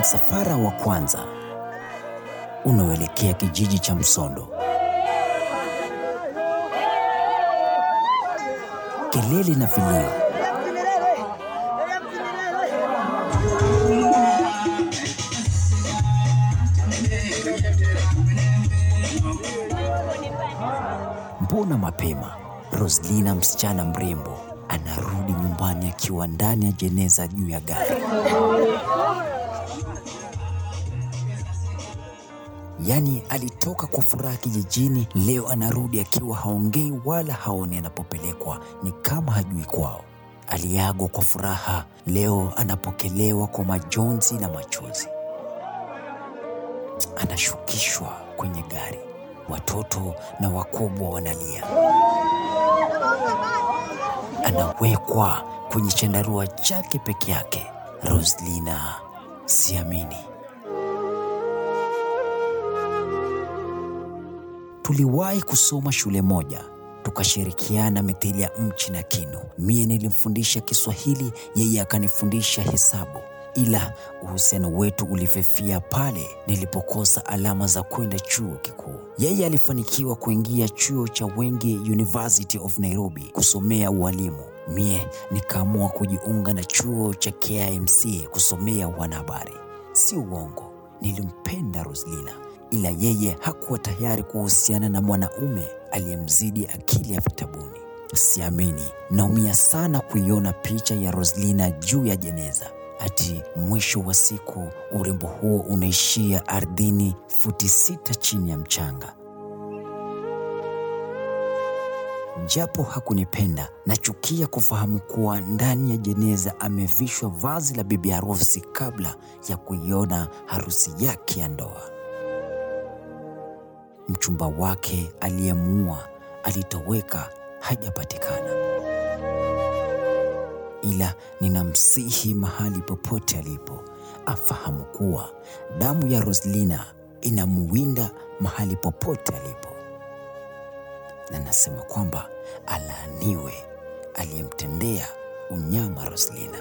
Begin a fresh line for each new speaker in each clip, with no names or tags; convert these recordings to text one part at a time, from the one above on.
msafara wa kwanza unaoelekea kijiji cha Msondo. Kelele na vilio, mbona mapema? Roslina, msichana mrembo, anarudi nyumbani akiwa ndani ya jeneza juu ya gari. Yaani alitoka kwa furaha kijijini, leo anarudi akiwa haongei wala haoni anapopelekwa, ni kama hajui kwao. Aliagwa kwa furaha, leo anapokelewa kwa majonzi na machozi. Anashukishwa kwenye gari, watoto na wakubwa wanalia. Anawekwa kwenye chandarua chake peke yake. Roslina, siamini. Tuliwahi kusoma shule moja, tukashirikiana mithili ya mchi na kinu. Mie nilimfundisha Kiswahili, yeye akanifundisha hesabu, ila uhusiano wetu ulififia pale nilipokosa alama za kwenda chuo kikuu. Yeye alifanikiwa kuingia chuo cha Wenge University of Nairobi kusomea ualimu. Mie nikaamua kujiunga na chuo cha KIMC kusomea wanahabari. Si uongo, nilimpenda Roslina ila yeye hakuwa tayari kuhusiana na mwanaume aliyemzidi akili ya vitabuni. Siamini, naumia sana kuiona picha ya Roslina juu ya jeneza. Ati mwisho wa siku urembo huo unaishia ardhini, futi sita chini ya mchanga. Japo hakunipenda, nachukia kufahamu kuwa ndani ya jeneza amevishwa vazi la bibi harusi kabla ya kuiona harusi yake ya ndoa. Mchumba wake aliyemuua alitoweka, hajapatikana. Ila ninamsihi mahali popote alipo afahamu kuwa damu ya Roslina inamuwinda mahali popote alipo, na nasema kwamba alaaniwe aliyemtendea unyama Roslina.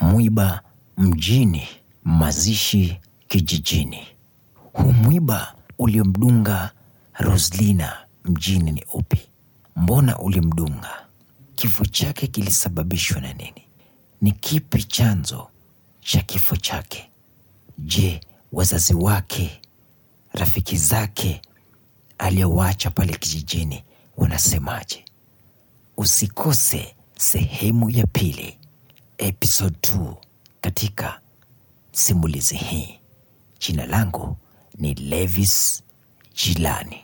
Mwiba mjini, mazishi kijijini. Huu mwiba uliomdunga Roslina mjini ni upi? Mbona ulimdunga? Kifo chake kilisababishwa na nini? Ni kipi chanzo cha kifo chake? Je, wazazi wake, rafiki zake aliyowacha pale kijijini wanasemaje? Usikose sehemu ya pili, episode 2 katika simulizi hii. Jina langu ni Levis Jilani.